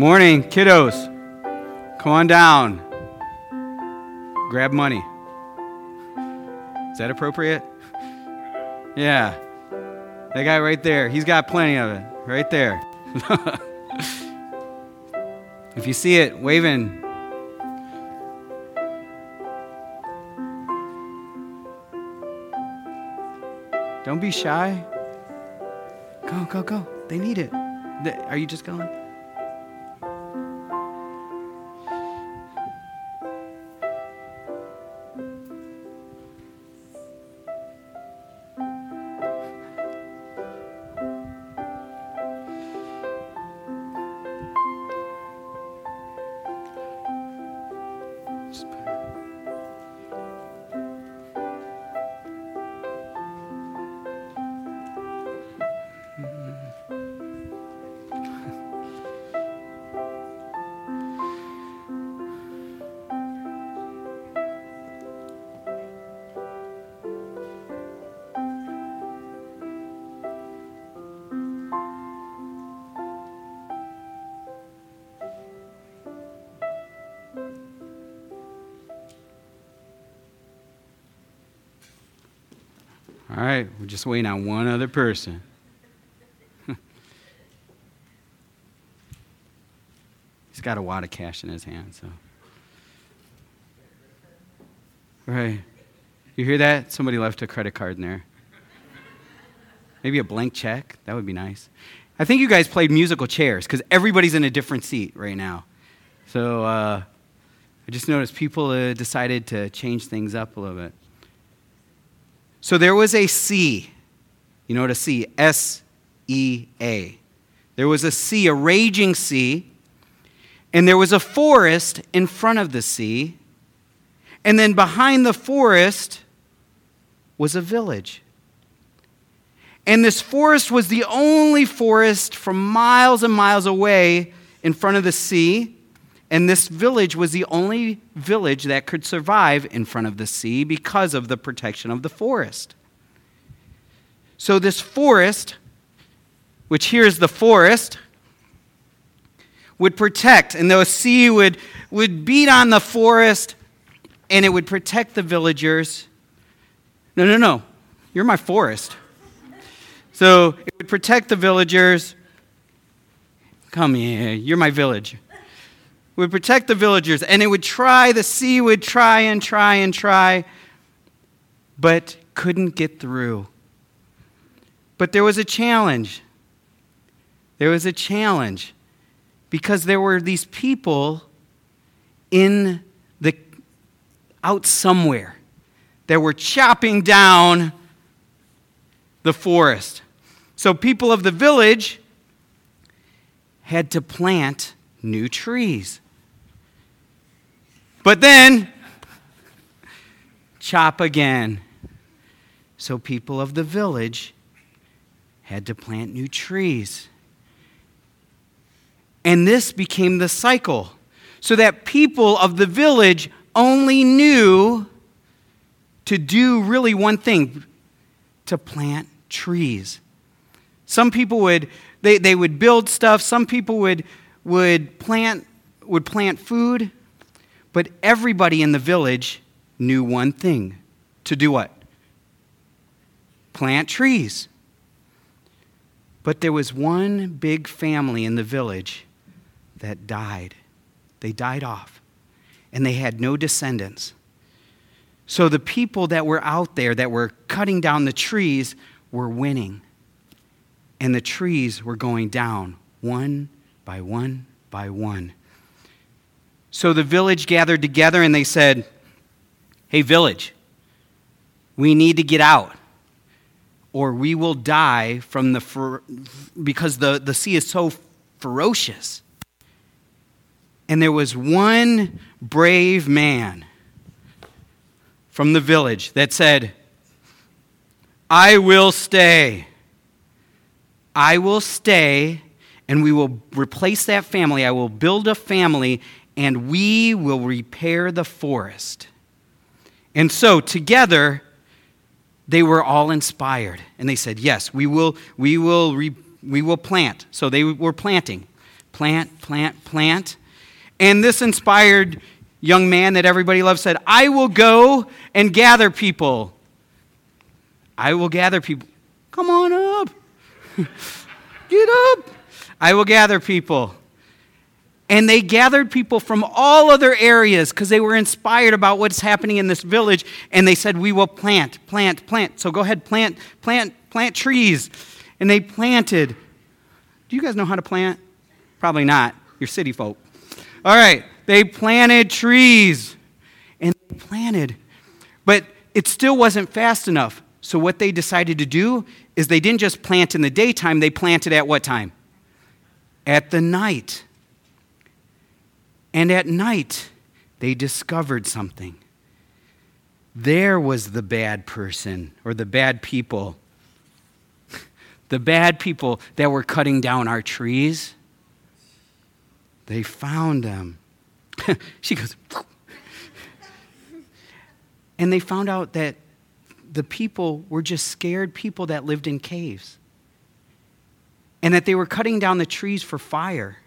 Morning, kiddos. Come on down. Grab money. Is that appropriate? Yeah. That guy right there, he's got plenty of it. Right there. if you see it waving, don't be shy. Go, go, go. They need it. Are you just going? All right, we're just waiting on one other person. He's got a wad of cash in his hand, so. Right. You hear that? Somebody left a credit card in there. Maybe a blank check. That would be nice. I think you guys played musical chairs because everybody's in a different seat right now. So uh, I just noticed people uh, decided to change things up a little bit. So there was a sea. You know what a sea? S E A. There was a sea, a raging sea, and there was a forest in front of the sea. And then behind the forest was a village. And this forest was the only forest from miles and miles away in front of the sea. And this village was the only village that could survive in front of the sea because of the protection of the forest. So, this forest, which here is the forest, would protect, and the sea would, would beat on the forest and it would protect the villagers. No, no, no. You're my forest. So, it would protect the villagers. Come here, you're my village would protect the villagers, and it would try, the sea would try and try and try, but couldn't get through. But there was a challenge. There was a challenge because there were these people in the out somewhere that were chopping down the forest. So people of the village had to plant new trees. But then, chop again. So people of the village had to plant new trees. And this became the cycle. So that people of the village only knew to do really one thing to plant trees. Some people would they, they would build stuff, some people would would plant would plant food, but everybody in the village knew one thing to do what? Plant trees. But there was one big family in the village that died. They died off, and they had no descendants. So the people that were out there that were cutting down the trees were winning, and the trees were going down one by one by one. So the village gathered together and they said, Hey, village, we need to get out, or we will die from the fer- because the, the sea is so ferocious. And there was one brave man from the village that said, I will stay. I will stay, and we will replace that family. I will build a family, and we will repair the forest. And so together, they were all inspired. And they said, Yes, we will, we will, re, we will plant. So they were planting. plant, plant, plant. And this inspired young man that everybody loves said, I will go and gather people. I will gather people. Come on up. Get up. I will gather people. And they gathered people from all other areas because they were inspired about what's happening in this village. And they said, We will plant, plant, plant. So go ahead, plant, plant, plant trees. And they planted. Do you guys know how to plant? Probably not. You're city folk. All right. They planted trees. And they planted. But it still wasn't fast enough. So what they decided to do is they didn't just plant in the daytime, they planted at what time? At the night. And at night, they discovered something. There was the bad person or the bad people. The bad people that were cutting down our trees. They found them. she goes, and they found out that the people were just scared people that lived in caves. And that they were cutting down the trees for fire.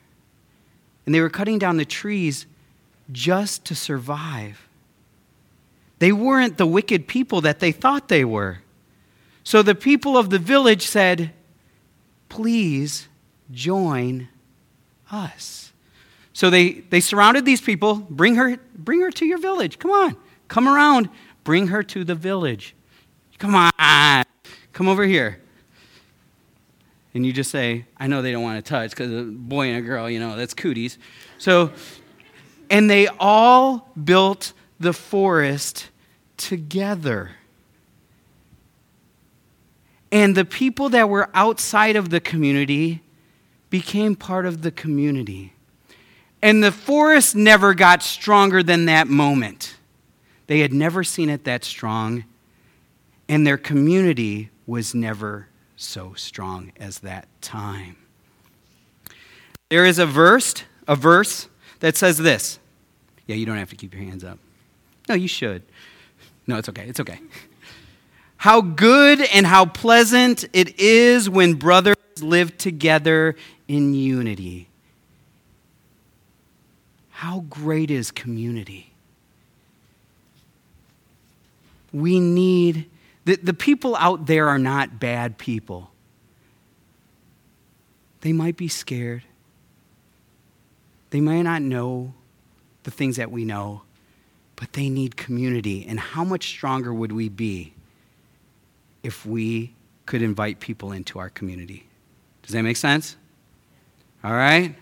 And they were cutting down the trees just to survive. They weren't the wicked people that they thought they were. So the people of the village said, Please join us. So they, they surrounded these people. Bring her, bring her to your village. Come on. Come around. Bring her to the village. Come on. Come over here. And you just say, I know they don't want to touch because a boy and a girl, you know, that's cooties. So, and they all built the forest together. And the people that were outside of the community became part of the community. And the forest never got stronger than that moment. They had never seen it that strong, and their community was never so strong as that time. There is a verse, a verse that says this. Yeah, you don't have to keep your hands up. No, you should. No, it's okay. It's okay. How good and how pleasant it is when brothers live together in unity. How great is community? We need the, the people out there are not bad people. They might be scared. They might not know the things that we know, but they need community. And how much stronger would we be if we could invite people into our community? Does that make sense? All right?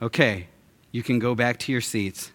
Okay, you can go back to your seats.